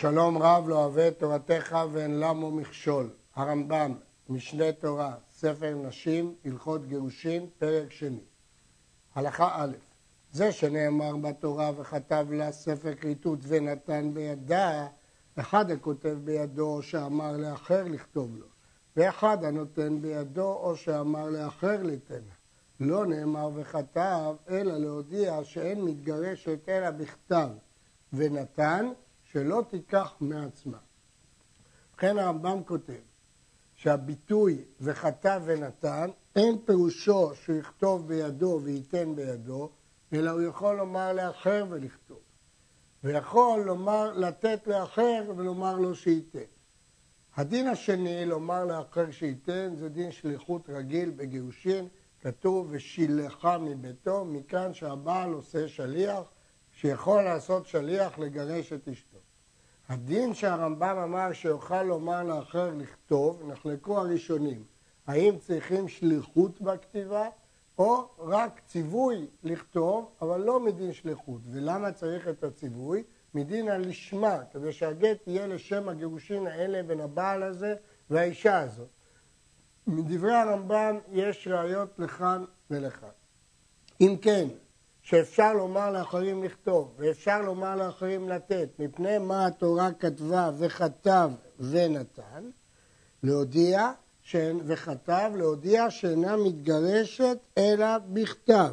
שלום רב לא אוהב את תורתך ואין למו מכשול. הרמב"ם, משנה תורה, ספר נשים, הלכות גירושין, פרק שני. הלכה א', זה שנאמר בתורה וכתב לה ספר כריתות ונתן בידה, אחד הכותב בידו או שאמר לאחר לכתוב לו, ואחד הנותן בידו או שאמר לאחר ליתן. לא נאמר וכתב, אלא להודיע שאין מתגרשת אלא בכתב ונתן, שלא תיקח מעצמה. ובכן הרמב"ם כותב שהביטוי וכתב ונתן, אין פירושו שהוא יכתוב בידו וייתן בידו, אלא הוא יכול לומר לאחר ולכתוב. ויכול לומר, לתת לאחר ולומר לו שייתן. הדין השני, לומר לאחר שייתן, זה דין שליחות רגיל בגירושין, כתוב ושילחה מביתו, מכאן שהבעל עושה שליח, שיכול לעשות שליח לגרש את אשתו. הדין שהרמב"ם אמר שיוכל לומר לאחר לכתוב, נחלקו הראשונים, האם צריכים שליחות בכתיבה או רק ציווי לכתוב, אבל לא מדין שליחות. ולמה צריך את הציווי? מדין הלשמה, כדי שהגט יהיה לשם הגירושין האלה בין הבעל הזה והאישה הזאת. מדברי הרמב"ם יש ראיות לכאן ולכאן. אם כן, שאפשר לומר לאחרים לכתוב, ואפשר לומר לאחרים לתת, מפני מה התורה כתבה וכתב ונתן, להודיע שאין, וכתב, להודיע שאינה מתגרשת אלא בכתב.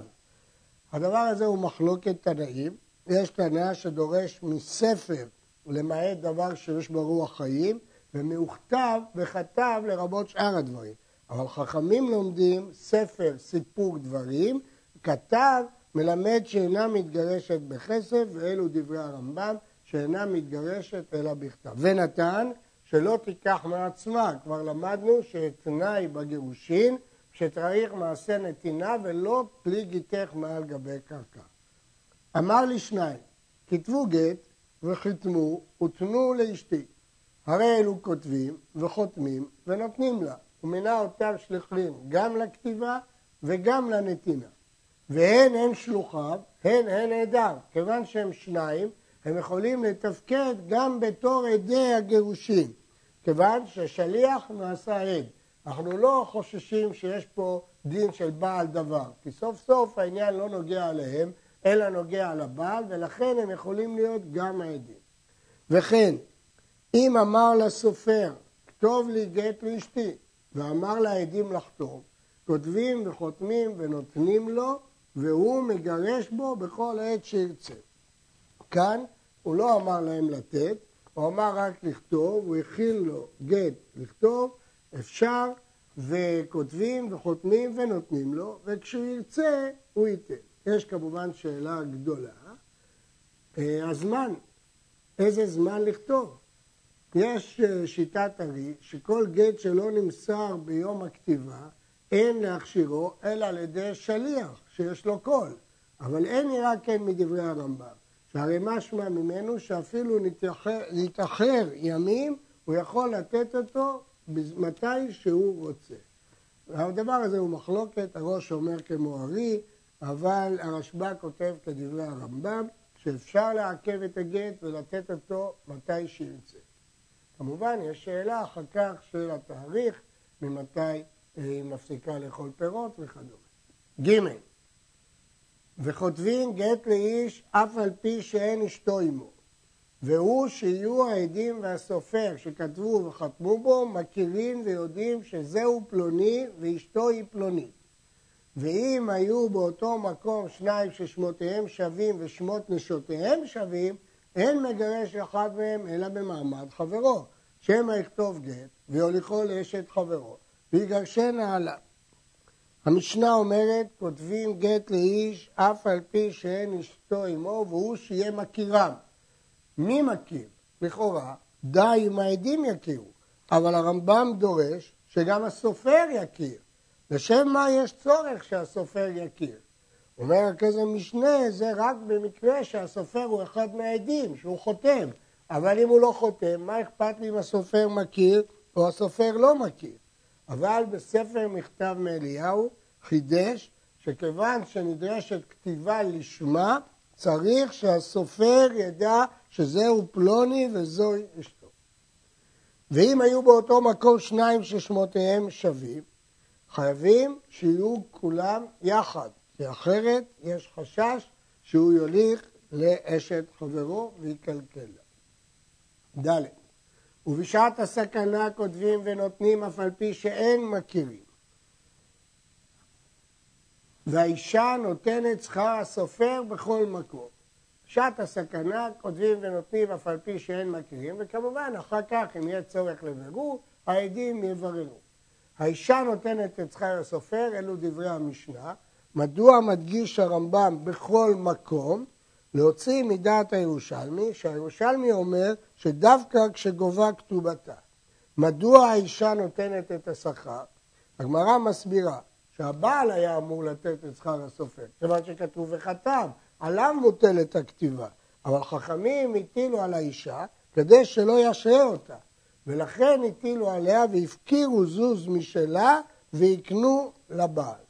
הדבר הזה הוא מחלוקת תנאים. יש תנא שדורש מספר למעט דבר שיש בו רוח חיים, ומאוכתב וכתב לרבות שאר הדברים. אבל חכמים לומדים ספר סיפור דברים, כתב מלמד שאינה מתגרשת בכסף, ואלו דברי הרמב"ם, שאינה מתגרשת אלא בכתב. ונתן, שלא תיקח מעצמה, כבר למדנו שתנאי בגירושין, שצריך מעשה נתינה ולא פלי גיתך מעל גבי קרקע. אמר לי שניים, כתבו גט וחיתמו ותנו לאשתי. הרי אלו כותבים וחותמים ונותנים לה. ומינה אותם שליחים גם לכתיבה וגם לנתינה. והן הן שלוחיו, הן הן עדיו. כיוון שהם שניים, הם יכולים לתפקד גם בתור עדי הגירושין. כיוון ששליח נעשה עד. אנחנו לא חוששים שיש פה דין של בעל דבר, כי סוף סוף העניין לא נוגע עליהם, אלא נוגע לבעל, ולכן הם יכולים להיות גם העדים. וכן, אם אמר לסופר, כתוב לי גט לאשתי, ואמר לעדים לחתום, כותבים וחותמים ונותנים לו, והוא מגרש בו בכל עת שירצה. כאן הוא לא אמר להם לתת, הוא אמר רק לכתוב, הוא הכיל לו גט לכתוב, אפשר, וכותבים וחותמים ונותנים לו, וכשהוא ירצה הוא ייתן. יש כמובן שאלה גדולה, אה, הזמן, איזה זמן לכתוב? יש אה, שיטת ארי שכל גט שלא נמסר ביום הכתיבה אין להכשירו אלא על ידי שליח שיש לו קול. אבל אין נראה כן מדברי הרמב"ם, שהרי משמע ממנו שאפילו נתאחר ימים, הוא יכול לתת אותו מתי שהוא רוצה. הדבר הזה הוא מחלוקת, הראש אומר כמו ארי, אבל הרשב"א כותב כדברי הרמב"ם, שאפשר לעכב את הגט ולתת אותו מתי שירצה. כמובן, יש שאלה אחר כך של התאריך, ממתי היא מפסיקה לאכול פירות וכדומה. ג' וכותבים גט לאיש אף על פי שאין אשתו עמו, והוא שיהיו העדים והסופר שכתבו וחתמו בו מכירים ויודעים שזהו פלוני ואשתו היא פלונית. ואם היו באותו מקום שניים ששמותיהם שווים ושמות נשותיהם שווים, אין מגרש אחד מהם אלא במעמד חברו. שמא יכתוב גט ויוליכו לאשת חברו ויגרשנה עליו. המשנה אומרת, כותבים גט לאיש אף על פי שאין אשתו עמו והוא שיהיה מכירם. מי מכיר? לכאורה, די אם העדים יכירו, אבל הרמב"ם דורש שגם הסופר יכיר. לשם מה יש צורך שהסופר יכיר? אומר כזה משנה, זה רק במקרה שהסופר הוא אחד מהעדים, שהוא חותם. אבל אם הוא לא חותם, מה אכפת לי אם הסופר מכיר או הסופר לא מכיר? אבל בספר מכתב מאליהו חידש שכיוון שנדרשת כתיבה לשמה, צריך שהסופר ידע שזהו פלוני וזוהי אשתו. ואם היו באותו מקום שניים ששמותיהם שווים, חייבים שיהיו כולם יחד, כי אחרת יש חשש שהוא יוליך לאשת חברו ויקלקל לה. ד' ובשעת הסכנה כותבים ונותנים אף על פי שאין מכירים. והאישה נותנת שכר הסופר בכל מקום. בשעת הסכנה כותבים ונותנים אף על פי שאין מכירים, וכמובן אחר כך אם יהיה צורך לבירור, העדים יבררו. האישה נותנת את שכר הסופר, אלו דברי המשנה. מדוע מדגיש הרמב"ם בכל מקום? להוציא מדעת הירושלמי, שהירושלמי אומר שדווקא כשגובה כתובתה. מדוע האישה נותנת את השכר? הגמרא מסבירה שהבעל היה אמור לתת את שכר הסופר, כיוון שכתוב וחתם, עליו מוטלת הכתיבה, אבל חכמים הטילו על האישה כדי שלא ישרה אותה, ולכן הטילו עליה והפקירו זוז משלה ויקנו לבעל.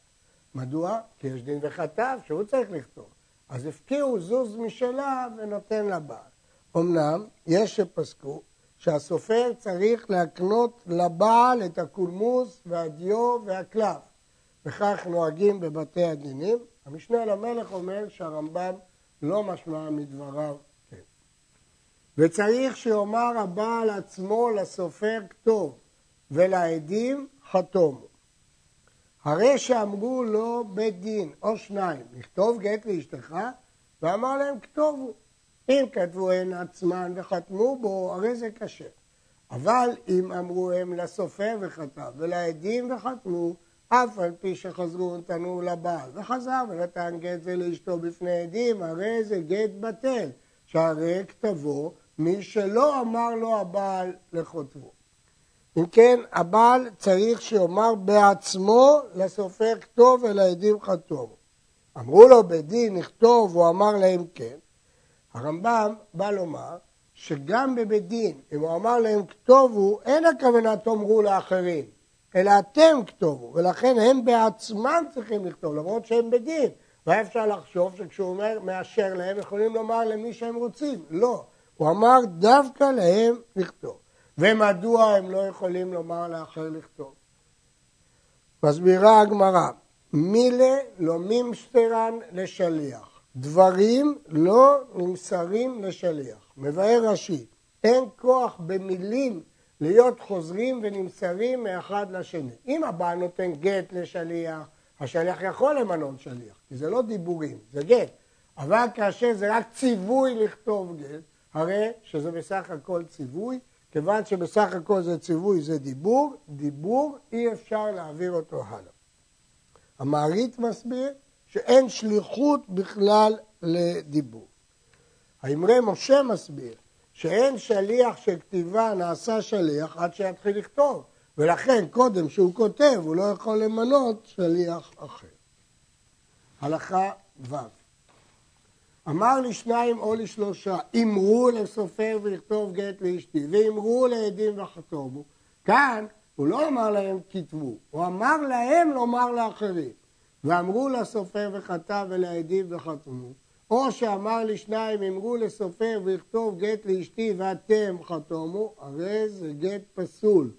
מדוע? כי יש דין וכתב שהוא צריך לכתוב. אז הפקיעו זוז משלה ונותן לבעל. אמנם יש שפסקו שהסופר צריך להקנות לבעל את הקולמוס והדיו והקלף. וכך נוהגים בבתי הדינים. המשנה למלך אומר שהרמב"ם לא משמע מדבריו כן. וצריך שיאמר הבעל עצמו לסופר כתוב ולעדים חתום. הרי שאמרו לו בית דין או שניים, לכתוב גט לאשתך, ואמר להם כתובו. אם כתבו הן עצמן וחתמו בו, הרי זה קשה. אבל אם אמרו הם לסופר וכתב ולעדים וחתמו, אף על פי שחזרו ונתנו לבעל, וחזר ונתן גט זה לאשתו בפני עדים, הרי זה גט בטל, שהרי כתבו מי שלא אמר לו הבעל לכותבו. אם כן, הבעל צריך שיאמר בעצמו לסופר כתוב ולעדים חתום. אמרו לו בדין נכתוב, הוא אמר להם כן. הרמב"ם בא לומר שגם בבית דין, אם הוא אמר להם כתובו, אין הכוונה תאמרו לאחרים, אלא אתם כתובו, ולכן הם בעצמם צריכים לכתוב, למרות שהם בדין. והיה אפשר לחשוב שכשהוא אומר מאשר להם, יכולים לומר למי שהם רוצים. לא, הוא אמר דווקא להם לכתוב. ומדוע הם לא יכולים לומר לאחר לכתוב? מסבירה הגמרא, מילה לא מימסטרן לשליח, דברים לא נמסרים לשליח. מבאר רש"י, אין כוח במילים להיות חוזרים ונמסרים מאחד לשני. אם הבעל נותן גט לשליח, השליח יכול למנות שליח, כי זה לא דיבורים, זה גט. אבל כאשר זה רק ציווי לכתוב גט, הרי שזה בסך הכל ציווי, כיוון שבסך הכל זה ציווי, זה דיבור, דיבור אי אפשר להעביר אותו הלאה. המעריץ מסביר שאין שליחות בכלל לדיבור. האמרי משה מסביר שאין שליח של כתיבה נעשה שליח עד שיתחיל לכתוב, ולכן קודם שהוא כותב הוא לא יכול למנות שליח אחר. הלכה ו' אמר לשניים או לשלושה, אמרו לסופר ולכתוב גט לאשתי, ואמרו לעדים וחתומו. כאן הוא לא אמר להם כתבו, הוא אמר להם לומר לאחרים. ואמרו לסופר וכתב ולעדים וחתמו. או שאמר לשניים, אמרו לסופר ולכתוב גט לאשתי ואתם חתומו, הרי זה גט פסול.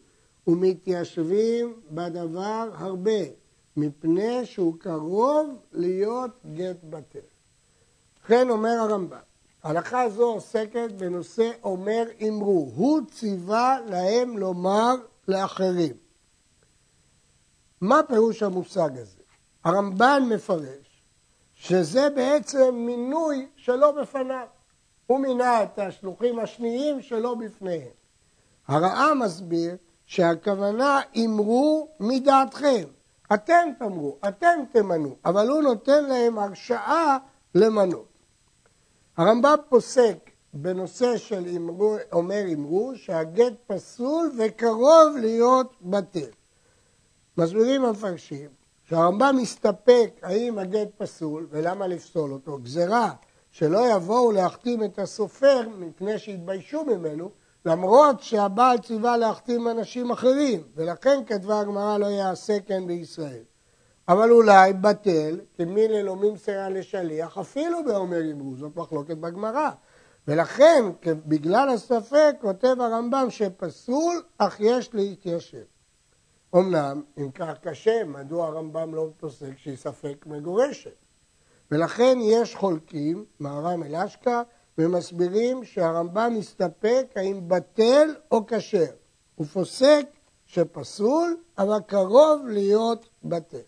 ומתיישבים בדבר הרבה, מפני שהוא קרוב להיות גט בטל. כן אומר הרמב"ם, הלכה זו עוסקת בנושא אומר אמרו, הוא ציווה להם לומר לאחרים. מה פירוש המושג הזה? הרמב"ן מפרש שזה בעצם מינוי שלא בפניו. הוא מינה את השלוחים השניים שלא בפניהם. הרעה מסביר שהכוונה אמרו מדעתכם. אתם תאמרו, אתם תמנו, אבל הוא נותן להם הרשאה למנות. הרמב"ם פוסק בנושא של אמרו, אומר אמרו שהגט פסול וקרוב להיות בטל. מסבירים המפרשים שהרמב"ם מסתפק האם הגט פסול ולמה לפסול אותו, גזרה שלא יבואו להחתים את הסופר מפני שיתביישו ממנו למרות שהבעל ציווה להחתים אנשים אחרים ולכן כתבה הגמרא לא יעשה כן בישראל. אבל אולי בטל, כמי ללומים סירה לשליח, אפילו באומר אמרו, זאת מחלוקת בגמרא. ולכן, בגלל הספק, כותב הרמב"ם שפסול, אך יש להתיישב. אמנם, אם כך קשה, מדוע הרמב"ם לא פוסק שהיא ספק מגורשת? ולכן יש חולקים, מהר"ם אלשקה, ומסבירים שהרמב"ם מסתפק האם בטל או כשר. הוא פוסק שפסול, אבל קרוב להיות בטל.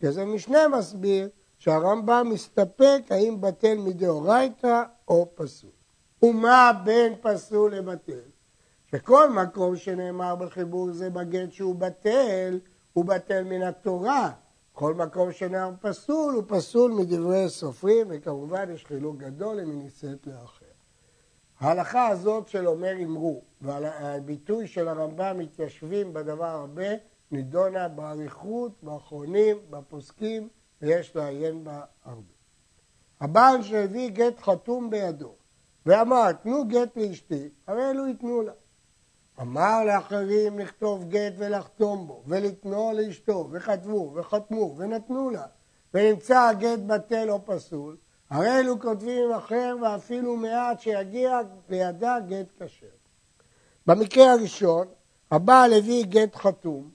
כזה משנה מסביר שהרמב"ם מסתפק האם בטל מדאורייתא או פסול. ומה בין פסול לבטל? שכל מקום שנאמר בחיבור זה בגט שהוא בטל, הוא בטל מן התורה. כל מקום שנאמר פסול, הוא פסול מדברי סופרים, וכמובן יש חילוק גדול אם היא נישאת לאחר. ההלכה הזאת של אומר אמרו, והביטוי של הרמב"ם מתיישבים בדבר הרבה, נידונה באריכות, באחרונים, בפוסקים, ויש לעיין בה הרבה. הבעל שהביא גט חתום בידו ואמר, תנו גט לאשתי, הרי אלו ייתנו לה. אמר לאחרים לכתוב גט ולחתום בו, ולתנו לאשתו, וכתבו, וחתמו, ונתנו לה, ונמצא הגט בטל או פסול, הרי אלו כותבים אחר ואפילו מעט שיגיע לידה גט כשר. במקרה הראשון, הבעל הביא גט חתום,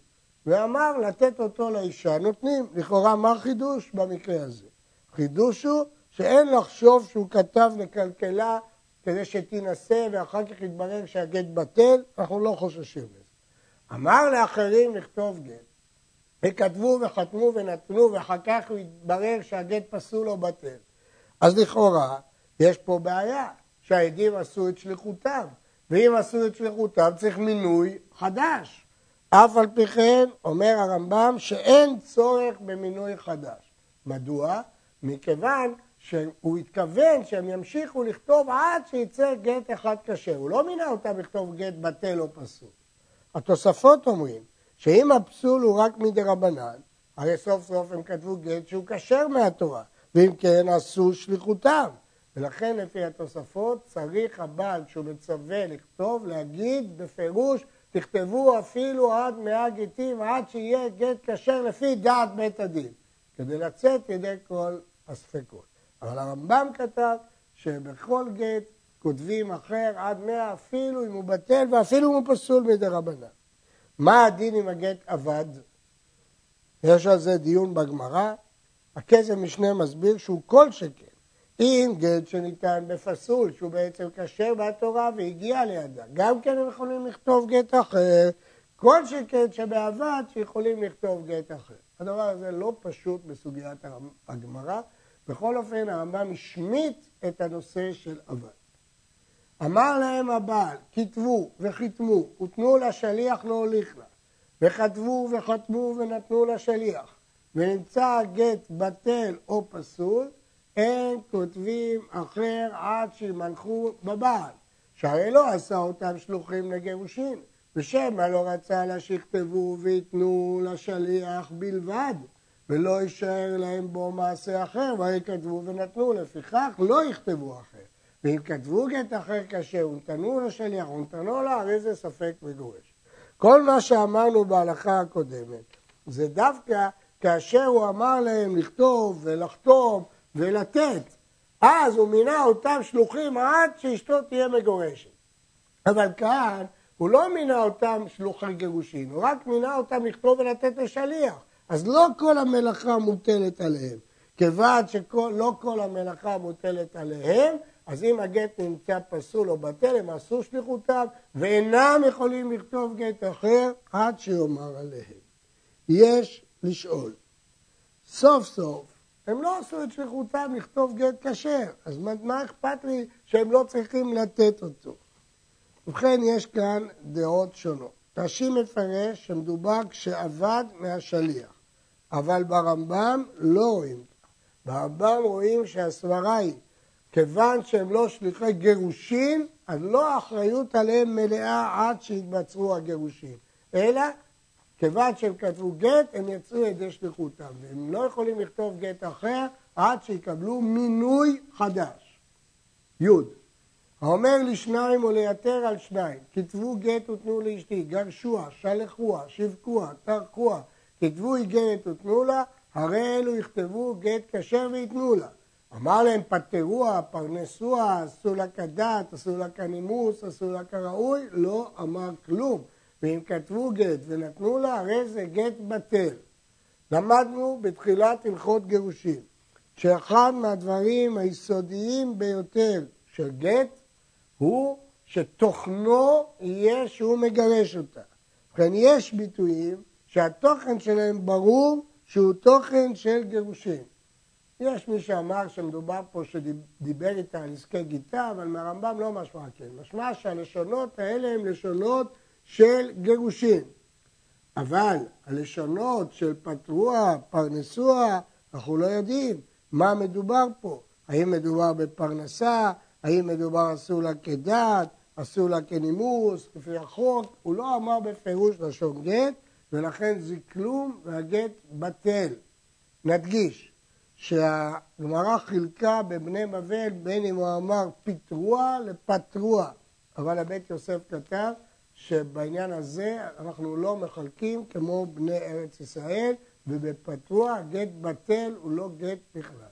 ואמר לתת אותו לאישה, נותנים. לכאורה, מה החידוש במקרה הזה? חידוש הוא שאין לחשוב שהוא כתב לכלכלה כדי שתינשא ואחר כך יתברר שהגט בטל, אנחנו לא חוששים לזה. אמר לאחרים לכתוב גט, וכתבו וחתמו ונתנו ואחר כך יתברר שהגט פסול או בטל. אז לכאורה יש פה בעיה, שהעדים עשו את שליחותם, ואם עשו את שליחותם צריך מינוי חדש. אף על פי כן, אומר הרמב"ם, שאין צורך במינוי חדש. מדוע? מכיוון שהוא התכוון שהם ימשיכו לכתוב עד שיצא גט אחד כשר. הוא לא מינה אותם לכתוב גט בטל או פסול. התוספות אומרים שאם הפסול הוא רק מדי רבנן, הרי סוף סוף הם כתבו גט שהוא כשר מהתורה, ואם כן עשו שליחותם. ולכן לפי התוספות צריך הבעל, כשהוא מצווה לכתוב, להגיד בפירוש תכתבו אפילו עד מאה גטים, עד שיהיה גט כשר לפי דעת בית הדין, כדי לצאת ידי כל הספקות. אבל הרמב"ם כתב שבכל גט כותבים אחר עד מאה אפילו אם הוא בטל ואפילו אם הוא פסול מדי רבנן. מה הדין אם הגט אבד? יש על זה דיון בגמרא. הכסף משנה מסביר שהוא כל שכן. אם גט שניתן בפסול, שהוא בעצם כשר בתורה והגיע לידה, גם כן הם יכולים לכתוב גט אחר, כל שכן שבאבד שיכולים לכתוב גט אחר. הדבר הזה לא פשוט בסוגיית הגמרא, בכל אופן הרמב"ם השמיט את הנושא של אבד. אמר להם הבעל, כתבו וחיתמו, ותנו לשליח להוליך לה, וכתבו וחתמו ונתנו לשליח, ונמצא הגט בטל או פסול, אין כותבים אחר עד שימנחו בבעל, שהרי לא עשה אותם שלוחים לגירושין, ושמא לא רצה לה שיכתבו ויתנו לשליח בלבד, ולא יישאר להם בו מעשה אחר, והרי כתבו ונתנו, לפיכך לא יכתבו אחר. ואם כתבו גט אחר כאשר ונתנו לשליח ונתנו לה, הרי זה ספק וגורש. כל מה שאמרנו בהלכה הקודמת, זה דווקא כאשר הוא אמר להם לכתוב ולחתום ולתת. אז הוא מינה אותם שלוחים עד שאשתו תהיה מגורשת. אבל כאן הוא לא מינה אותם שלוחי גירושין, הוא רק מינה אותם לכתוב ולתת לשליח. אז לא כל המלאכה מוטלת עליהם. כיוון שלא כל המלאכה מוטלת עליהם, אז אם הגט נמצא פסול או בטל, הם עשו שליחותם, ואינם יכולים לכתוב גט אחר עד שיאמר עליהם. יש לשאול, סוף סוף הם לא עשו את שליחותם לכתוב גט כשר, אז מה, מה אכפת לי שהם לא צריכים לתת אותו? ובכן, יש כאן דעות שונות. רש"י מפרש שמדובר כשאבד מהשליח, אבל ברמב"ם לא רואים. ברמב"ם רואים שהסברה היא, כיוון שהם לא שליחי גירושין, אז לא האחריות עליהם מלאה עד שיתבצעו הגירושין, אלא כיוון שהם כתבו גט, הם יצאו ידי שליחותם, והם לא יכולים לכתוב גט אחר עד שיקבלו מינוי חדש. י. האומר לשניים או ליתר על שניים, כתבו גט ותנו לאשתי, גרשוה, שלחוה, שיווקוה, טרחוה, כתבו איגרת ותנו לה, הרי אלו יכתבו גט כשר ויתנו לה. אמר להם פטרוה, פרנסוה, עשו לה כדת, עשו לה כנימוס, עשו לה כראוי, לא אמר כלום. ואם כתבו גט ונתנו לה, הרי זה גט בטל. למדנו בתחילת הלכות גירושים, שאחד מהדברים היסודיים ביותר של גט הוא שתוכנו יהיה שהוא מגרש אותה. ובכן יש ביטויים שהתוכן שלהם ברור שהוא תוכן של גירושים. יש מי שאמר שמדובר פה שדיבר איתה על עסקי גיטה, אבל מהרמב"ם לא משמע כן. משמע שהלשונות האלה הן לשונות של גירושים. אבל הלשונות של פטרוה, פרנסוה, אנחנו לא יודעים מה מדובר פה. האם מדובר בפרנסה, האם מדובר אסור לה כדת, אסור לה כנימוס, לפי החוק, הוא לא אמר בפירוש לשון גט, ולכן זה כלום והגט בטל. נדגיש שהגמרא חילקה בבני בבל בין אם הוא אמר פיטרוע לפטרוע, אבל הבית יוסף כתב שבעניין הזה אנחנו לא מחלקים כמו בני ארץ ישראל, ובפתוח גט בטל הוא לא גט בכלל.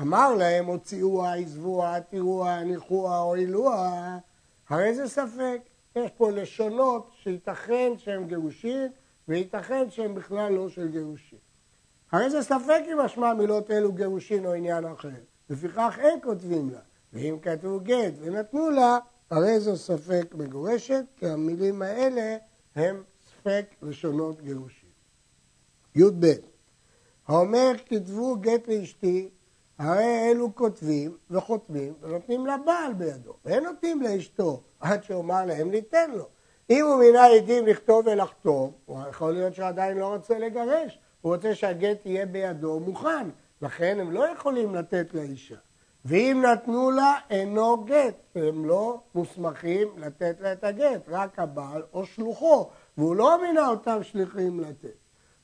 אמר להם הוציאוה, עזבוה, תראוה, הניחוה, הועילוה, הרי זה ספק. יש פה לשונות שייתכן שהם גירושין וייתכן שהם בכלל לא של גירושין. הרי זה ספק אם משמע מילות אלו גירושין או עניין אחר. לפיכך אין כותבים לה. ואם כתבו גט ונתנו לה, הרי זו ספק מגורשת, כי המילים האלה הם ספק לשונות גירושים. י"ב האומר כתבו גט לאשתי, הרי אלו כותבים וחותמים ונותנים לבעל בידו, ואין נותנים לאשתו עד שאומר להם ניתן לו. אם הוא מינה עדים לכתוב ולחתום, הוא יכול להיות שעדיין לא רוצה לגרש, הוא רוצה שהגט יהיה בידו מוכן, לכן הם לא יכולים לתת לאישה. ואם נתנו לה, אינו גט. הם לא מוסמכים לתת לה את הגט, רק הבעל או שלוחו, והוא לא מינה אותם שליחים לתת.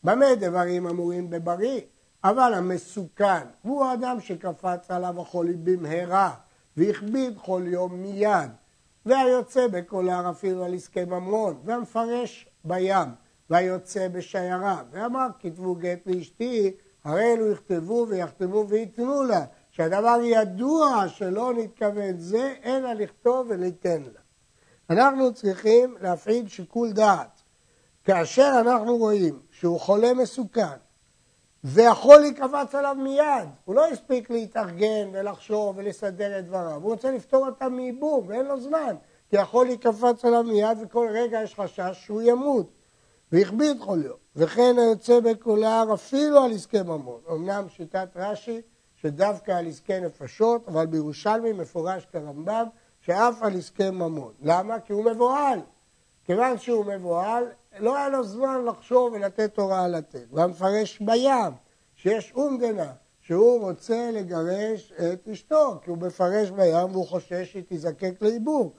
במה דברים אמורים בבריא? אבל המסוכן, הוא האדם שקפץ עליו החולי במהרה, והכביד כל יום מיד, והיוצא בכל הר אפילו על עסקי ממון, והמפרש בים, והיוצא בשיירה, ואמר כתבו גט לאשתי, הרי אלו יכתבו ויחתמו וייתנו לה, שהדבר ידוע שלא נתכוון זה, אלא לכתוב וניתן לה. אנחנו צריכים להפעיל שיקול דעת. כאשר אנחנו רואים שהוא חולה מסוכן, והחולי קפץ עליו מיד, הוא לא הספיק להתארגן ולחשוב ולסדר את דבריו, הוא רוצה לפתור אותם מייבום ואין לו זמן, כי החולי קפץ עליו מיד וכל רגע יש חשש שהוא ימות. והכביד חוליו, וכן היוצא בקולר אפילו על עסקי ממון. אמנם שיטת רש"י שדווקא על עסקי נפשות, אבל בירושלמי מפורש כרמב"ם שאף על עסקי ממון. למה? כי הוא מבוהל. כיוון שהוא מבוהל, לא היה לו זמן לחשוב ולתת הוראה לתת. והמפרש בים, שיש אומדנה, שהוא רוצה לגרש את אשתו, כי הוא מפרש בים והוא חושש שהיא תזקק לעיבור.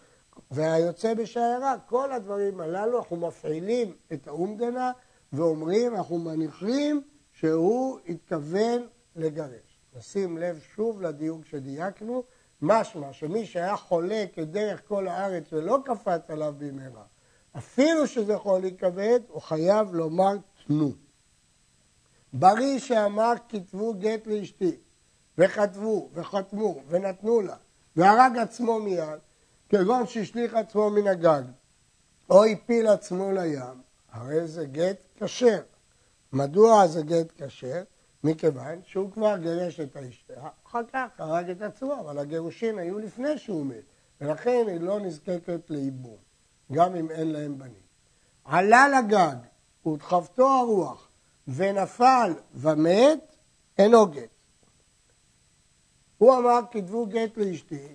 והיוצא בשיירה, כל הדברים הללו, אנחנו מפעילים את האומדנה ואומרים, אנחנו מניחים שהוא התכוון לגרש. נשים לב שוב לדיוק שדייקנו, משמע שמי שהיה חולה כדרך כל הארץ ולא קפץ עליו במהרה, אפילו שזה חולי כבד, הוא חייב לומר תנו. בריא שאמר כתבו גט לאשתי, וכתבו, וחתמו, ונתנו לה, והרג עצמו מיד, כגון שהשליך עצמו מן הגג, או הפיל עצמו לים, הרי זה גט כשר. מדוע זה גט כשר? מכיוון שהוא כבר גירש את האשתה, אחר כך הרג את עצמו, אבל הגירושין היו לפני שהוא מת, ולכן היא לא נזקקת לאיבום, גם אם אין להם בנים. עלה לגג ודחפתו הרוח ונפל ומת, אינו גט. הוא אמר, כתבו גט לאשתי,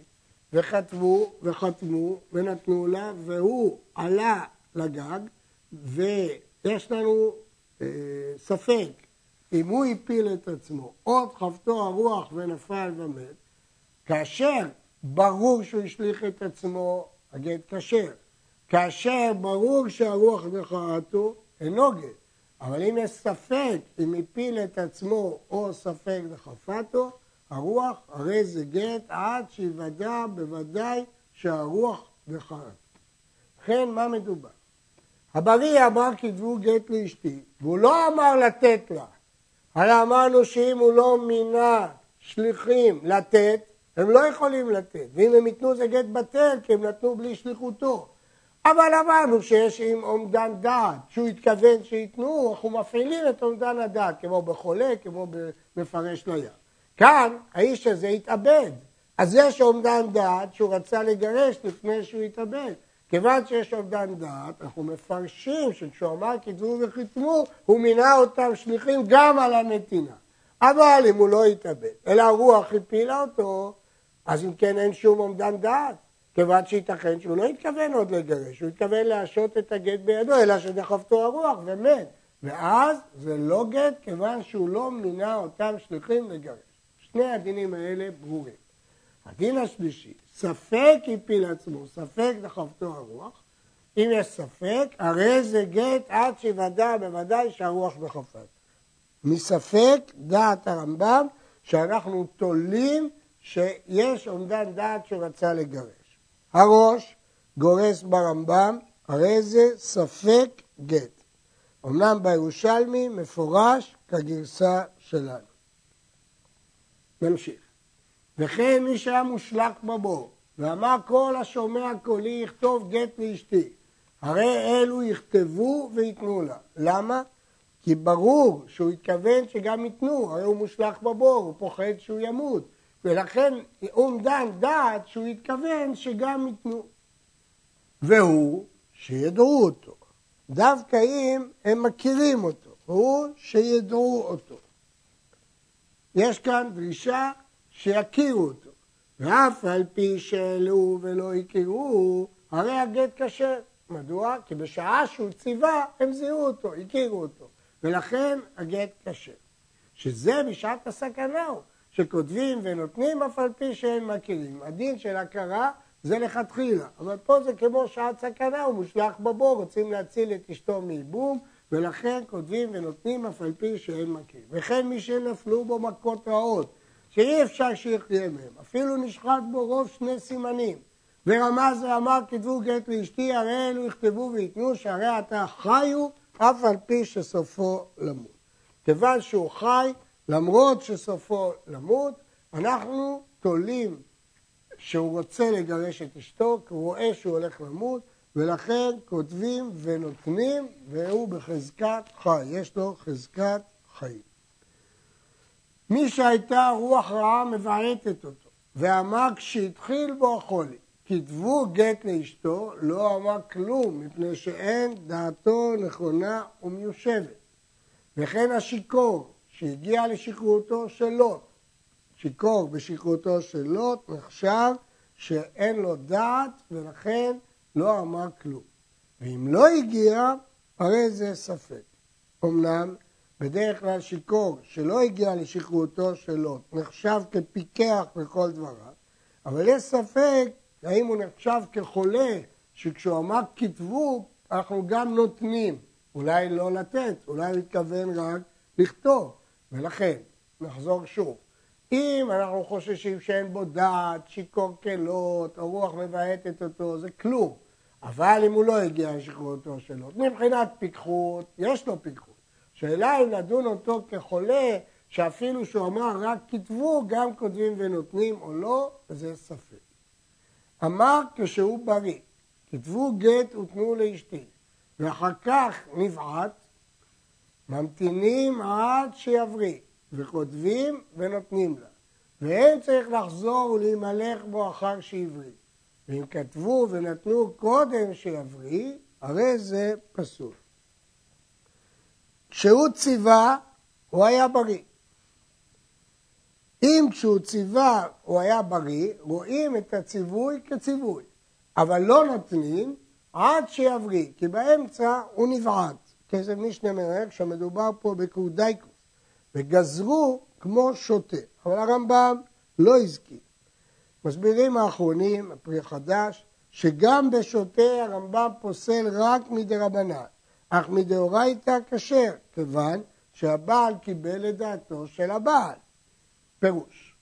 וכתבו וחתמו ונתנו לה, והוא עלה לגג, ויש לנו אה, ספק אם הוא הפיל את עצמו, או דחפתו הרוח ונפל ומת, כאשר ברור שהוא השליך את עצמו, הגט כשר. כאשר ברור שהרוח דחרתו, אינו גט. אבל אם יש ספק אם הפיל את עצמו או ספק דחפתו, הרוח הרי זה גט עד שיוודע בוודאי שהרוח דחרת. לכן מה מדובר? הבריא אמר כתבו גט לאשתי, והוא לא אמר לתת לה, הרי אמרנו שאם הוא לא מינה שליחים לתת, הם לא יכולים לתת, ואם הם ייתנו זה גט בטל, כי הם נתנו בלי שליחותו. אבל אמרנו שיש עם אומדן דעת, שהוא התכוון שייתנו, אנחנו מפעילים את אומדן הדעת, כמו בחולה, כמו במפרש לים. כאן האיש הזה התאבד, אז יש אומדן דעת שהוא רצה לגרש לפני שהוא התאבד. כיוון שיש אומדן דעת, אנחנו מפרשים שכשהוא אמר כתבו וחיתמו, הוא מינה אותם שליחים גם על הנתינה. אבל אם הוא לא התאבד, אלא הרוח הפילה אותו, אז אם כן אין שום אומדן דעת. כיוון שייתכן שהוא לא התכוון עוד לגרש, הוא התכוון להשעות את הגט בידו, אלא שדחפתו הרוח ומת. ואז זה לא גט, כיוון שהוא לא מינה אותם שליחים לגרש. שני הדינים האלה ברורים. הדין השלישי, ספק הפיל עצמו, ספק דחפתו הרוח. אם יש ספק, הרי זה גט עד שיוודע בוודאי שהרוח דחפת. מספק דעת הרמב"ם שאנחנו תולים שיש אומדן דעת שרצה לגרש. הראש גורס ברמב"ם, הרי זה ספק גט. אמנם בירושלמי מפורש כגרסה שלנו. נמשיך. וכן מי שהיה מושלך בבור, ואמר כל השומע קולי יכתוב גט לאשתי, הרי אלו יכתבו וייתנו לה. למה? כי ברור שהוא התכוון שגם ייתנו, הרי הוא מושלך בבור, הוא פוחד שהוא ימות, ולכן אומדן דעת שהוא התכוון שגם ייתנו. והוא שידעו אותו, דווקא אם הם מכירים אותו, הוא שידעו אותו. יש כאן דרישה שיכירו אותו. ואף על פי שאלו ולא הכירו, הרי הגט כשר. מדוע? כי בשעה שהוא ציווה, הם זיהו אותו, הכירו אותו. ולכן הגט כשר. שזה בשעת הסכנה הוא, שכותבים ונותנים אף על פי שהם מכירים. הדין של הכרה זה לכתחילה, אבל פה זה כמו שעת סכנה, הוא מושלך בבור, רוצים להציל את אשתו מייבום, ולכן כותבים ונותנים אף על פי שהם מכירים. וכן מי שנפלו בו מכות רעות, שאי אפשר שיחיה מהם, אפילו נשחט בו רוב שני סימנים. ורמז ואמר כתבו גט לאשתי, הרי אלו יכתבו וייתנו, שהרי אתה חיו, אף על פי שסופו למות. כיוון שהוא חי, למרות שסופו למות, אנחנו תולים שהוא רוצה לגרש את אשתו, כי הוא רואה שהוא הולך למות, ולכן כותבים ונותנים, והוא בחזקת חי, יש לו חזקת חיים. מי שהייתה רוח רעה מבעטת אותו, ואמר כשהתחיל בו החולי, כתבו גט לאשתו, לא אמר כלום, מפני שאין דעתו נכונה ומיושבת. וכן השיכור, שהגיע לשכרותו של לוט, שיכור בשכרותו של לוט, נחשב שאין לו דעת, ולכן לא אמר כלום. ואם לא הגיע, הרי זה ספק. אמנם בדרך כלל שיכור שלא הגיע לשכרותו של לוט נחשב כפיקח בכל דבריו, אבל יש ספק האם הוא נחשב כחולה שכשהוא אמר כתבו אנחנו גם נותנים, אולי לא לתת, אולי הוא התכוון רק לכתוב, ולכן נחזור שוב. אם אנחנו חוששים שאין בו דעת, שיכור כלות, או רוח מבעטת אותו, זה כלום. אבל אם הוא לא הגיע לשכרותו של לוט, מבחינת פיקחות, יש לו פיקחות. שאלה אם לדון אותו כחולה, שאפילו שהוא אמר רק כתבו, גם כותבים ונותנים או לא, זה ספק. אמר כשהוא בריא, כתבו גט ותנו לאשתי, ואחר כך נבעט, ממתינים עד שיבריא, וכותבים ונותנים לה. ואין צריך לחזור ולהימלך בו אחר שהבריא. ואם כתבו ונתנו קודם שיבריא, הרי זה פסול. כשהוא ציווה, הוא היה בריא. אם כשהוא ציווה הוא היה בריא, רואים את הציווי כציווי, אבל לא נותנים עד שיבריא, כי באמצע הוא נבעט. כסף משנה מראה כשמדובר פה בקורדייקוס, וגזרו כמו שוטה, אבל הרמב"ם לא הזכיר. מסבירים האחרונים, הפרי החדש, שגם בשוטה הרמב"ם פוסל רק מדרבנן. אך מדאורייתא כשר, כיוון שהבעל קיבל את דעתו של הבעל. פירוש.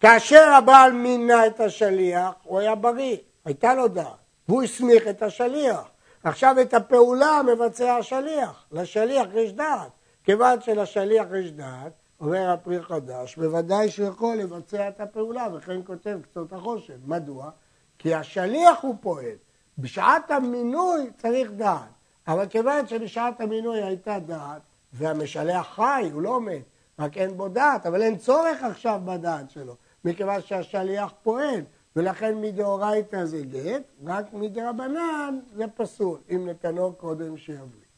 כאשר הבעל מינה את השליח, הוא היה בריא, הייתה לו דעת, והוא הסמיך את השליח. עכשיו את הפעולה מבצע השליח, לשליח יש דעת. כיוון שלשליח יש דעת, אומר הפרי חדש, בוודאי שהוא יכול לבצע את הפעולה, וכן כותב קצות החושן. מדוע? כי השליח הוא פועל. בשעת המינוי צריך דעת, אבל כיוון שבשעת המינוי הייתה דעת, והמשלח חי, הוא לא מת, רק אין בו דעת, אבל אין צורך עכשיו בדעת שלו, מכיוון שהשליח פועל, ולכן מדאורייתא זה גט, רק מדרבנן זה פסול, אם נתנו קודם שיבריא.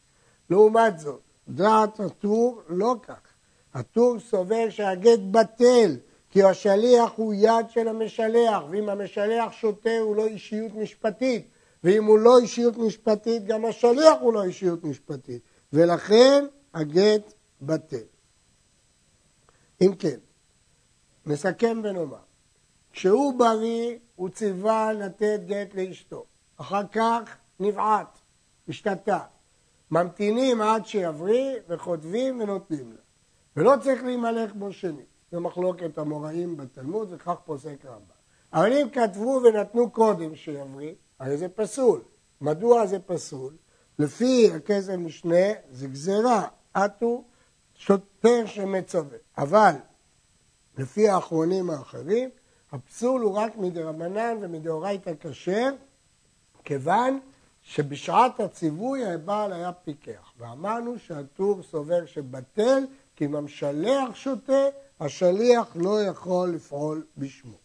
לעומת זאת, דעת הטור לא כך. הטור סובר שהגט בטל, כי השליח הוא יד של המשלח, ואם המשלח שוטה הוא לא אישיות משפטית, ואם הוא לא אישיות משפטית, גם השליח הוא לא אישיות משפטית, ולכן הגט בטל. אם כן, נסכם ונאמר, כשהוא בריא, הוא ציווה לתת גט לאשתו. אחר כך נבעט, השתתה. ממתינים עד שיבריא וכותבים ונותנים לה. ולא צריך להימלך בו שנית. זו מחלוקת המוראים בתלמוד וכך פוסק רמב"ם. אבל אם כתבו ונתנו קודם שיבריא, הרי זה פסול. מדוע זה פסול? לפי הכסף משנה זה גזירה, עטו שוטר שמצווה. אבל לפי האחרונים האחרים, הפסול הוא רק מדרבנן ומדאורייתא כשר, כיוון שבשעת הציווי הבעל היה פיקח. ואמרנו שהטור סובר שבטל, כי אם המשלח שותה, השליח לא יכול לפעול בשמו.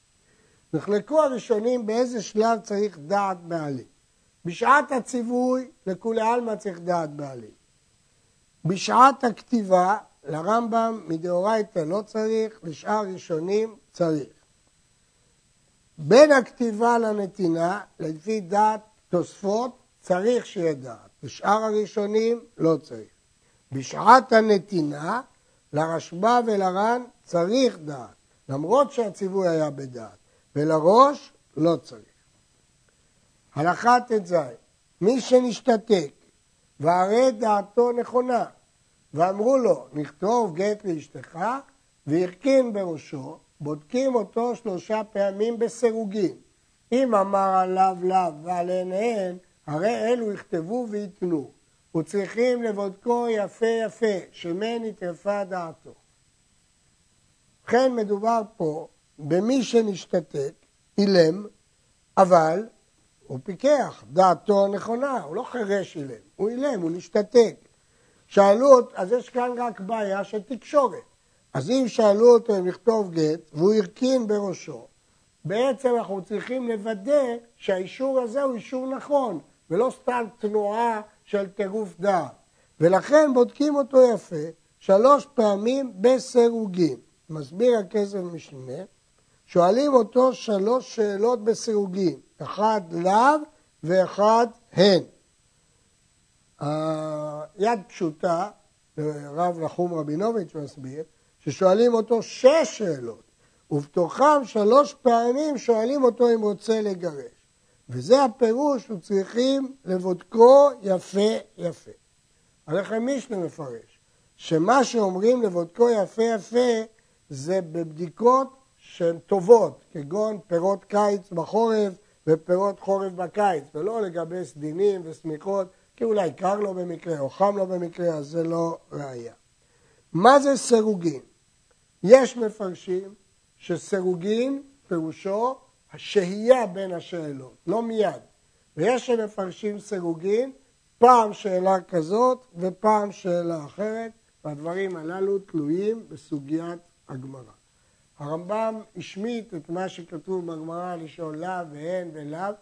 נחלקו הראשונים באיזה שלב צריך דעת בעלים. בשעת הציווי לכולי עלמא צריך דעת בעלים. בשעת הכתיבה לרמב"ם מדאורייתא לא צריך, לשאר ראשונים צריך. בין הכתיבה לנתינה, לפי דעת תוספות, צריך שיהיה דעת. לשאר הראשונים לא צריך. בשעת הנתינה, לרשב"א ולר"ן צריך דעת, למרות שהציווי היה בדעת, ולראש לא צריך. הלכה ט"ז, מי שנשתתק והרי דעתו נכונה, ואמרו לו, נכתוב גט לאשתך, והרכין בראשו, בודקים אותו שלושה פעמים בסירוגין. אם אמר עליו לאו ועליהן הן, הרי אלו יכתבו וייתנו, וצריכים לבודקו יפה יפה, שמן נטרפה דעתו. ובכן מדובר פה במי שנשתתק, אילם, אבל הוא פיקח, דעתו נכונה, הוא לא חירש אילם, הוא אילם, הוא נשתתק. שאלו אותו, אז יש כאן רק בעיה של תקשורת. אז אם שאלו אותו אם לכתוב גט והוא הרכין בראשו, בעצם אנחנו צריכים לוודא שהאישור הזה הוא אישור נכון, ולא סתם תנועה של טירוף דעת. ולכן בודקים אותו יפה שלוש פעמים בסירוגין. מסביר הכסף משנה, שואלים אותו שלוש שאלות בסירוגין, אחד לאו ואחד הן. יד פשוטה, רב נחום רבינוביץ' מסביר, ששואלים אותו שש שאלות, ובתוכם שלוש פעמים שואלים אותו אם רוצה לגרש. וזה הפירוש, הוא צריכים לבודקו יפה יפה. הלכם מישנה מפרש, שמה שאומרים לבודקו יפה יפה זה בבדיקות שהן טובות, כגון פירות קיץ בחורף ופירות חורף בקיץ, ולא לגבי סדינים ושמיכות, כי אולי קר לו במקרה או חם לו במקרה, אז זה לא ראייה. מה זה סירוגין? יש מפרשים שסירוגין פירושו השהייה בין השאלות, לא מיד. ויש שמפרשים סירוגין, פעם שאלה כזאת ופעם שאלה אחרת, והדברים הללו תלויים בסוגיית הגמרא. הרמב"ם השמיט את מה שכתוב בגמרא לשאול לאו והן ולאו,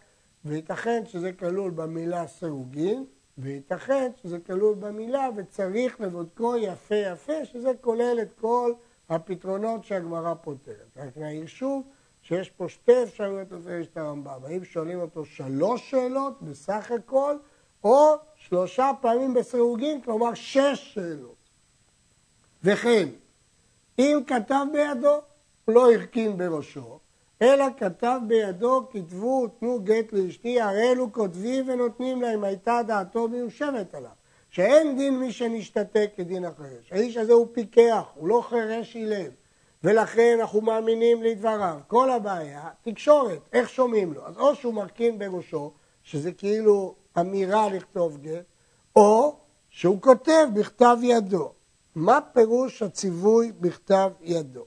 וייתכן שזה כלול במילה סירוגין, וייתכן שזה כלול במילה וצריך לבודקו יפה יפה, שזה כולל את כל הפתרונות שהגמרא פותרת. רק נעיר שוב שיש פה שתי אפשרויות לפרש את הרמב"ם. האם שואלים אותו שלוש שאלות בסך הכל, או שלושה פעמים בסירוגין, כלומר שש שאלות. וכן, אם כתב בידו, הוא לא הרכין בראשו, אלא כתב בידו, כתבו, תנו גט לאשתי, הרי אלו כותבים ונותנים להם, הייתה דעתו מיושבת עליו. שאין דין מי שנשתתק כדין החרש. האיש הזה הוא פיקח, הוא לא חרש אילם, ולכן אנחנו מאמינים לדבריו. כל הבעיה, תקשורת, איך שומעים לו. אז או שהוא מרכין בראשו, שזה כאילו אמירה לכתוב גט, או שהוא כותב בכתב ידו. מה פירוש הציווי בכתב ידו?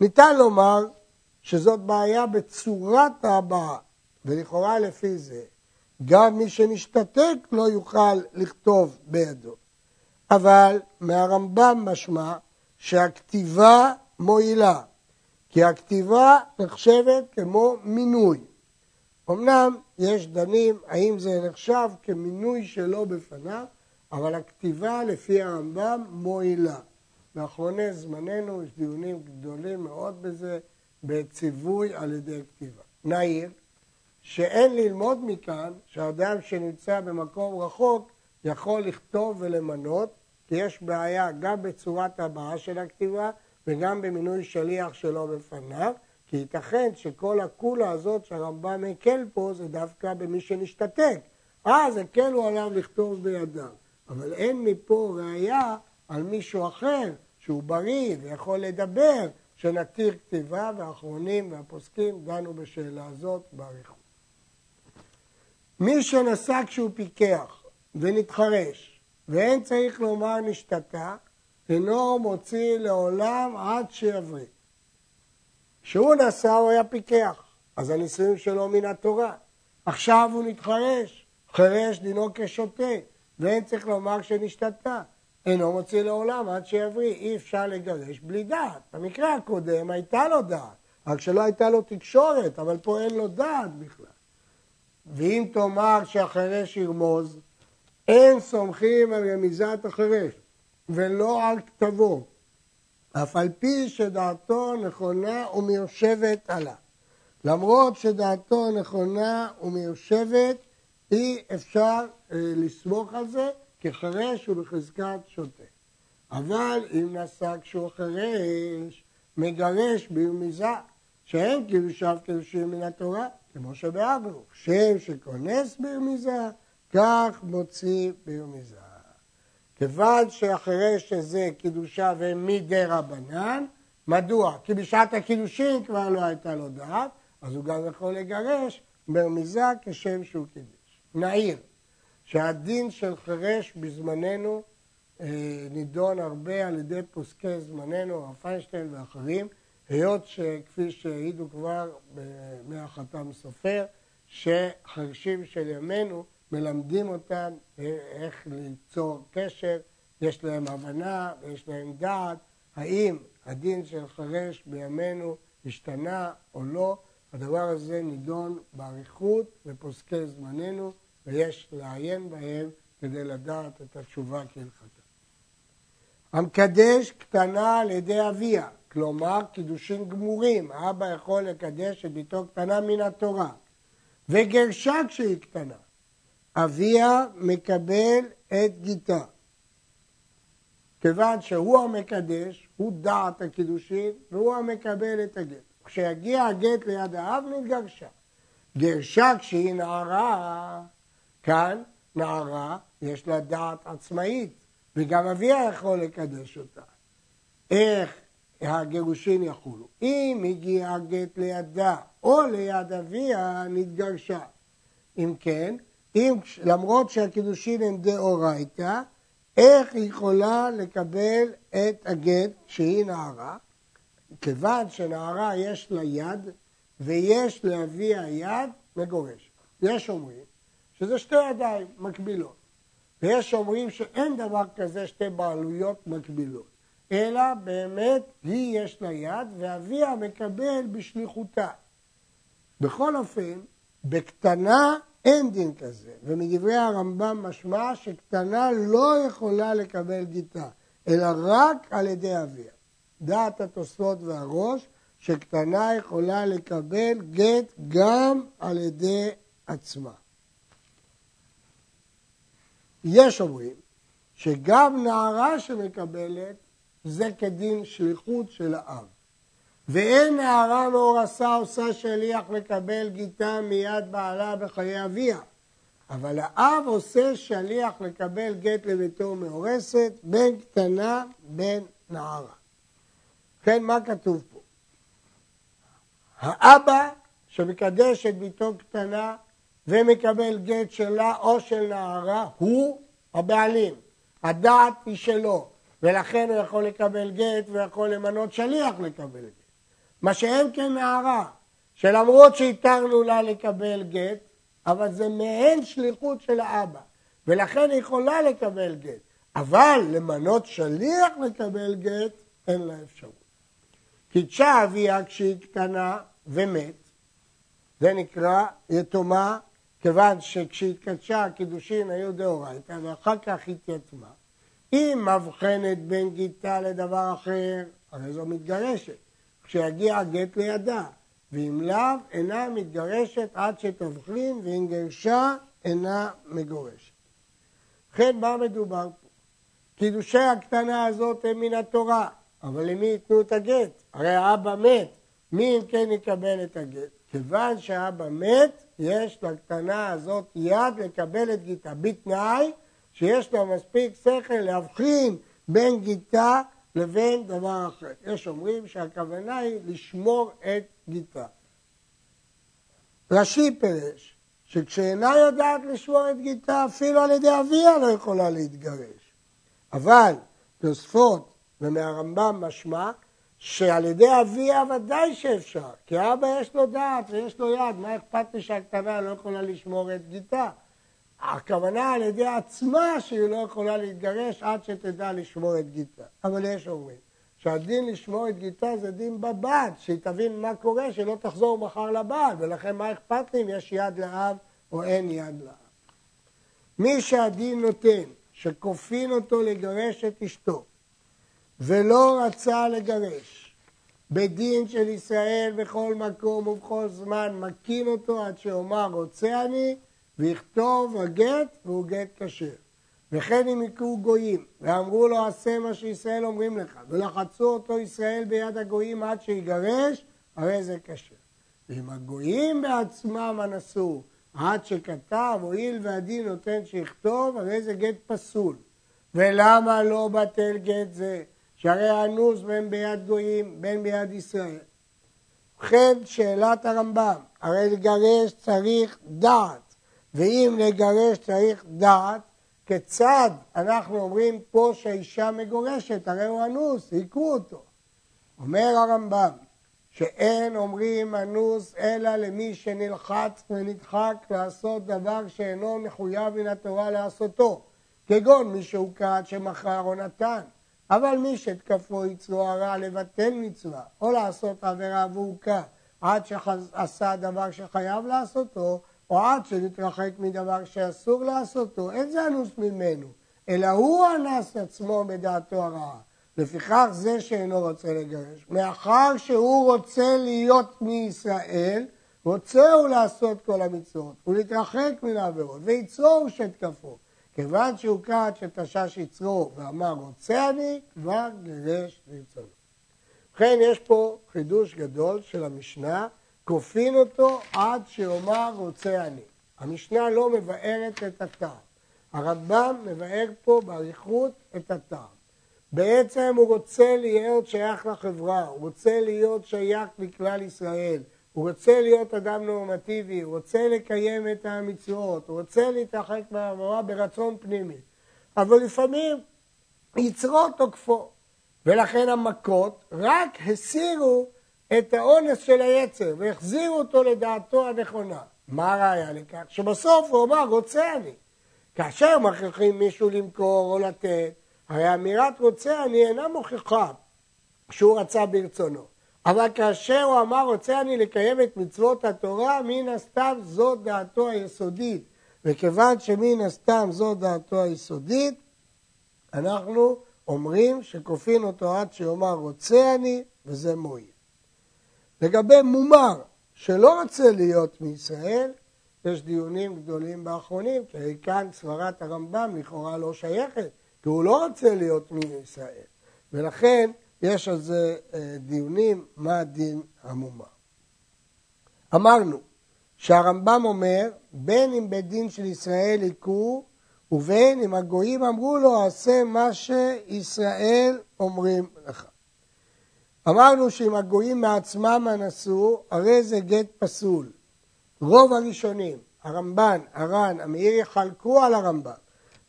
ניתן לומר שזאת בעיה בצורת ההבעה, ולכאורה לפי זה גם מי שנשתתק לא יוכל לכתוב בידו. אבל מהרמב"ם משמע שהכתיבה מועילה, כי הכתיבה נחשבת כמו מינוי. אמנם יש דנים האם זה נחשב כמינוי שלו בפניו, אבל הכתיבה לפי הרמב"ם מועילה. באחרוני זמננו יש דיונים גדולים מאוד בזה, בציווי על ידי כתיבה. נעיר שאין ללמוד מכאן שאדם שנמצא במקום רחוק יכול לכתוב ולמנות, כי יש בעיה גם בצורת הבעה של הכתיבה וגם במינוי שליח שלו בפניו, כי ייתכן שכל הקולה הזאת שהרמב"ם הקל פה זה דווקא במי שנשתתק. אז הקלו עליו לכתוב בידיו. אבל אין מפה ראייה על מישהו אחר שהוא בריא ויכול לדבר, שנתיר כתיבה, והאחרונים והפוסקים דנו בשאלה הזאת באריכות. מי שנסע כשהוא פיקח ונתחרש, ואין צריך לומר נשתתה, אינו מוציא לעולם עד שיבריא. כשהוא נסע הוא היה פיקח, אז הנישואים שלו מן התורה. עכשיו הוא נתחרש, חרש דינו כשוטה, ואין צריך לומר שנשתתה. אינו מוציא לעולם עד שיבריא, אי אפשר לגרש בלי דעת. במקרה הקודם הייתה לו דעת, רק שלא הייתה לו תקשורת, אבל פה אין לו דעת בכלל. ואם תאמר שהחירש ירמוז, אין סומכים על רמיזת החירש, ולא על כתבו, אף על פי שדעתו נכונה ומיושבת עליו. למרות שדעתו נכונה ומיושבת, אי אפשר אה, לסמוך על זה, כי חירש הוא בחזקת שוטה. אבל אם נסע כשהוא חירש, מגרש ברמיזה, שאין קידושיו קידושים מן התורה, כמו שבאגרו, שם שכונס ברמיזה, כך מוציא ברמיזה. כיוון שהחירש הזה קידושיו הם מדי רבנן, מדוע? כי בשעת הקידושין כבר לא הייתה לו דעת, אז הוא גם יכול לגרש ברמיזה כשם שהוא קידש. נעיר שהדין של חירש בזמננו אה, נידון הרבה על ידי פוסקי זמננו, הרב פיינשטיין ואחרים, היות שכפי שהעידו כבר בימי החתם סופר, שחרשים של ימינו מלמדים אותם איך ליצור קשר, יש להם הבנה ויש להם דעת, האם הדין של חרש בימינו השתנה או לא, הדבר הזה נידון באריכות בפוסקי זמננו ויש לעיין בהם כדי לדעת את התשובה כהלכתה. המקדש קטנה על ידי אביה, כלומר קידושים גמורים, האבא יכול לקדש את ביתו קטנה מן התורה, וגרשה כשהיא קטנה, אביה מקבל את גיתה. כיוון שהוא המקדש, הוא דעת הקידושין, והוא המקבל את הגט. כשיגיע הגט ליד האב, נתגרשה. גרשה כשהיא נערה, כאן נערה, יש לה דעת עצמאית, וגם אביה יכול לקדש אותה. איך הגירושין יחולו? אם הגיע הגט לידה או ליד אביה, נתגרשה. אם כן, אם, למרות שהקידושין הם דאורייתא, איך היא יכולה לקבל את הגט שהיא נערה? כיוון שנערה יש לה יד ויש לאביה יד, מגורש. יש אומרים שזה שתי ידיים מקבילות. ויש אומרים שאין דבר כזה שתי בעלויות מקבילות, אלא באמת היא יש לה יד ואביה מקבל בשליחותה. בכל אופן, בקטנה אין דין כזה, ומדברי הרמב"ם משמע שקטנה לא יכולה לקבל גיטה, אלא רק על ידי אביה. דעת התוספות והראש, שקטנה יכולה לקבל גט גם על ידי עצמה. יש אומרים שגם נערה שמקבלת זה כדין שליחות של האב. ואין נערה מאורסה עושה שליח לקבל גיתה מיד בעלה בחיי אביה. אבל האב עושה שליח לקבל גט לביתו מאורסת, בין קטנה בין נערה. כן, מה כתוב פה? האבא שמקדש את ביתו קטנה ומקבל גט שלה או של נערה, הוא הבעלים. הדעת היא שלו. ולכן הוא יכול לקבל גט ויכול למנות שליח לקבל גט. מה שאין כן נערה, שלמרות שהתרנו לה לקבל גט, אבל זה מעין שליחות של האבא, ולכן היא יכולה לקבל גט. אבל למנות שליח לקבל גט, אין לה אפשרות. קידשה אביה כשהיא קטנה ומת, זה נקרא יתומה, כיוון שכשהתקדשה הקידושין היו דאורייתא ואחר כך התייתמה. אם מבחנת בין גיתה לדבר אחר, הרי זו מתגרשת. כשיגיע הגט לידה, ואם לאו, אינה מתגרשת עד שתבחין, ואם גרשה, אינה מגורשת. ובכן, מה מדובר פה? קידושי הקטנה הזאת הם מן התורה, אבל למי ייתנו את הגט? הרי האבא מת, מי אם כן יקבל את הגט? כיוון שהאבא מת, יש לקטנה הזאת יד לקבל את גיתה, בתנאי שיש לה מספיק שכל להבחין בין גיתה לבין דבר אחר. יש אומרים שהכוונה היא לשמור את גיתה. רש"י פירש שכשאינה יודעת לשמור את גיתה, אפילו על ידי אביה לא יכולה להתגרש. אבל תוספות ומהרמב"ם משמע שעל ידי אביה ודאי שאפשר, כי אבא יש לו דעת ויש לו יד, מה אכפת לי שהקטנה לא יכולה לשמור את גיתה? הכוונה על ידי עצמה שהיא לא יכולה להתגרש עד שתדע לשמור את גיטה. אבל יש אומרים שהדין לשמור את גיטה זה דין בבת, שהיא תבין מה קורה, שלא תחזור מחר לבעל, ולכן מה אכפת לי אם יש יד לאב או אין יד לאב. מי שהדין נותן, שכופין אותו לגרש את אשתו, ולא רצה לגרש, בדין של ישראל בכל מקום ובכל זמן, מכין אותו עד שאומר רוצה אני, ויכתוב הגט והוא גט כשר. וכן אם יקרו גויים, ואמרו לו עשה מה שישראל אומרים לך, ולחצו אותו ישראל ביד הגויים עד שיגרש, הרי זה כשר. ואם הגויים בעצמם אנסו עד שכתב, הואיל והדין נותן שיכתוב, הרי זה גט פסול. ולמה לא בטל גט זה? שהרי אנוס בין ביד גויים, בין ביד ישראל. ובכן, שאלת הרמב"ם, הרי לגרש צריך דעת. ואם לגרש צריך דעת, כיצד אנחנו אומרים פה שהאישה מגורשת, הרי הוא אנוס, היכו אותו. אומר הרמב"ם, שאין אומרים אנוס אלא למי שנלחץ ונדחק לעשות דבר שאינו מחויב מן התורה לעשותו, כגון מי שהוכת שמכר או נתן. אבל מי שתקפו יצרו הרע לבטל מצווה, או לעשות עבירה והוכה עד שעשה דבר שחייב לעשותו, או עד שנתרחק מדבר שאסור לעשותו, אין זה אנוס ממנו, אלא הוא אנס עצמו בדעתו הרעה. לפיכך זה שאינו רוצה לגרש. מאחר שהוא רוצה להיות מישראל, רוצה הוא לעשות כל המצוות, ולהתרחק מן העבירות, ויצרו הוא שתקפו. כיוון שהוא קט שתשש יצרו ואמר רוצה אני, כבר גירש לרצונו. ובכן יש פה חידוש גדול של המשנה כופין אותו עד שיאמר רוצה אני. המשנה לא מבארת את הטעם. הרמב"ם מבאר פה באריכות את הטעם. בעצם הוא רוצה להיות שייך לחברה, הוא רוצה להיות שייך לכלל ישראל, הוא רוצה להיות אדם נורמטיבי, הוא רוצה לקיים את המצוות, הוא רוצה להתרחק מהעבורה ברצון פנימי. אבל לפעמים יצרו תוקפו, ולכן המכות רק הסירו את האונס של היצר והחזירו אותו לדעתו הנכונה. מה הראיה לכך? שבסוף הוא אמר, רוצה אני. כאשר מכריחים מישהו למכור או לתת, הרי אמירת רוצה אני אינה מוכיחה שהוא רצה ברצונו. אבל כאשר הוא אמר רוצה אני לקיים את מצוות התורה, מן הסתם זאת דעתו היסודית. וכיוון שמן הסתם זאת דעתו היסודית, אנחנו אומרים שכופין אותו עד שיאמר רוצה אני, וזה מועיל. לגבי מומר שלא רוצה להיות מישראל, יש דיונים גדולים באחרונים, כי כאן סברת הרמב"ם לכאורה לא שייכת, כי הוא לא רוצה להיות מישראל. ולכן יש על זה אה, דיונים מה דין המומר. אמרנו שהרמב"ם אומר, בין אם בית דין של ישראל היכו, ובין אם הגויים אמרו לו, עשה מה שישראל אומרים לך. אמרנו שאם הגויים מעצמם אנסו, הרי זה גט פסול. רוב הראשונים, הרמב"ן, הר"ן, המאיר, יחלקו על הרמב"ם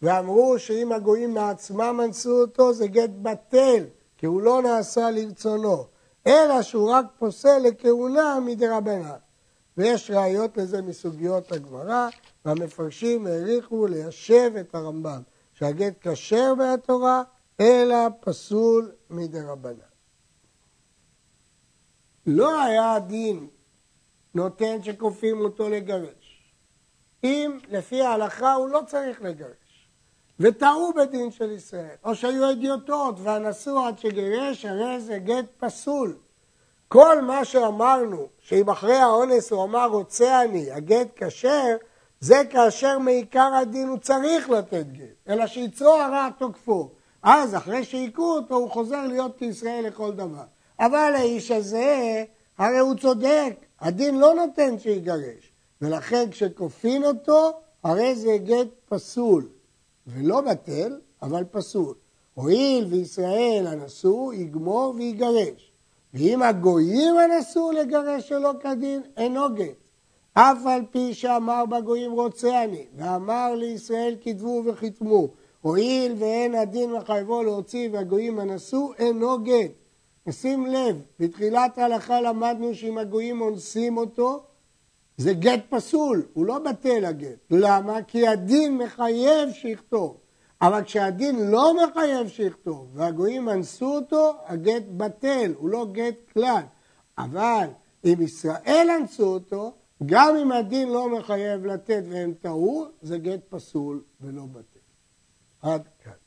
ואמרו שאם הגויים מעצמם אנסו אותו זה גט בטל, כי הוא לא נעשה לרצונו, אלא שהוא רק פוסל לכהונה מדרבנן. ויש ראיות לזה מסוגיות הגמרא, והמפרשים העריכו ליישב את הרמב"ם, שהגט כשר מהתורה, אלא פסול מדרבנן. לא היה הדין נותן שכופים אותו לגרש. אם לפי ההלכה הוא לא צריך לגרש, וטעו בדין של ישראל, או שהיו אדיוטות ואנסו עד שגירש, הרי זה גט פסול. כל מה שאמרנו, שאם אחרי האונס הוא אמר רוצה אני, הגט כשר, זה כאשר מעיקר הדין הוא צריך לתת גט, אלא שיצרו הרע תוקפו. אז אחרי שהיכו אותו הוא חוזר להיות כישראל לכל דבר. אבל האיש הזה, הרי הוא צודק, הדין לא נותן שיגרש, ולכן כשכופין אותו, הרי זה גט פסול, ולא בטל, אבל פסול. הואיל וישראל אנסו, יגמור ויגרש. ואם הגויים אנסו לגרש שלא כדין, אינו גט. אף על פי שאמר בגויים רוצה אני, ואמר לישראל כתבו וחיתמו, הואיל ואין הדין מחייבו להוציא והגויים אנסו, אינו גט. שים לב, בתחילת ההלכה למדנו שאם הגויים אונסים אותו, זה גט פסול, הוא לא בטל הגט. למה? כי הדין מחייב שיכתוב. אבל כשהדין לא מחייב שיכתוב והגויים אנסו אותו, הגט בטל, הוא לא גט כלל. אבל אם ישראל אנסו אותו, גם אם הדין לא מחייב לתת והם טעו, זה גט פסול ולא בטל. עד כאן.